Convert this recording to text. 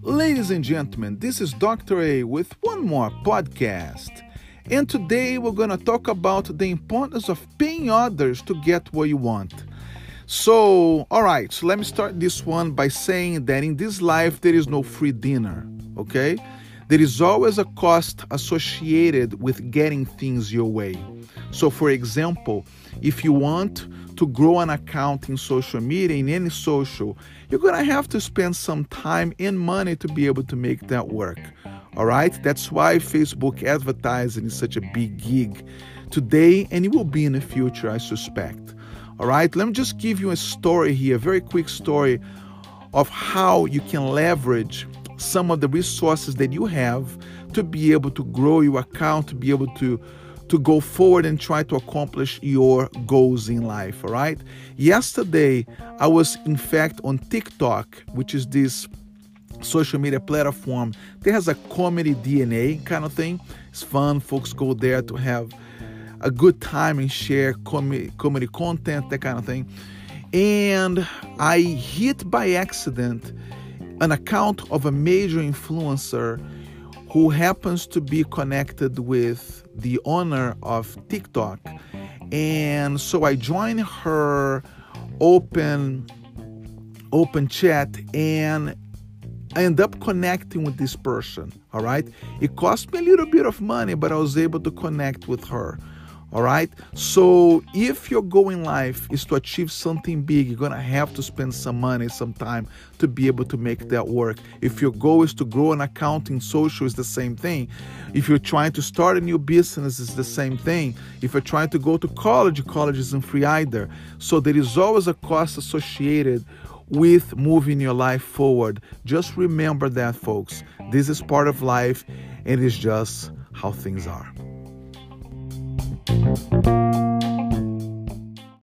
Ladies and gentlemen, this is Dr. A with one more podcast. And today we're going to talk about the importance of paying others to get what you want. So, all right, so let me start this one by saying that in this life there is no free dinner, okay? There is always a cost associated with getting things your way. So, for example, if you want to grow an account in social media, in any social, you're gonna have to spend some time and money to be able to make that work. All right, that's why Facebook advertising is such a big gig today, and it will be in the future, I suspect. All right, let me just give you a story here, a very quick story of how you can leverage some of the resources that you have to be able to grow your account, to be able to to go forward and try to accomplish your goals in life, all right? Yesterday, I was in fact on TikTok, which is this social media platform that has a comedy DNA kind of thing. It's fun. Folks go there to have a good time and share com- comedy content, that kind of thing. And I hit by accident an account of a major influencer who happens to be connected with the owner of TikTok. And so I joined her open open chat and I end up connecting with this person. All right. It cost me a little bit of money, but I was able to connect with her. All right. So if your goal in life is to achieve something big, you're to have to spend some money, some time to be able to make that work. If your goal is to grow an account in social, it's the same thing. If you're trying to start a new business, it's the same thing. If you're trying to go to college, college isn't free either. So there is always a cost associated with moving your life forward. Just remember that, folks. This is part of life, and it is just how things are. Thank you.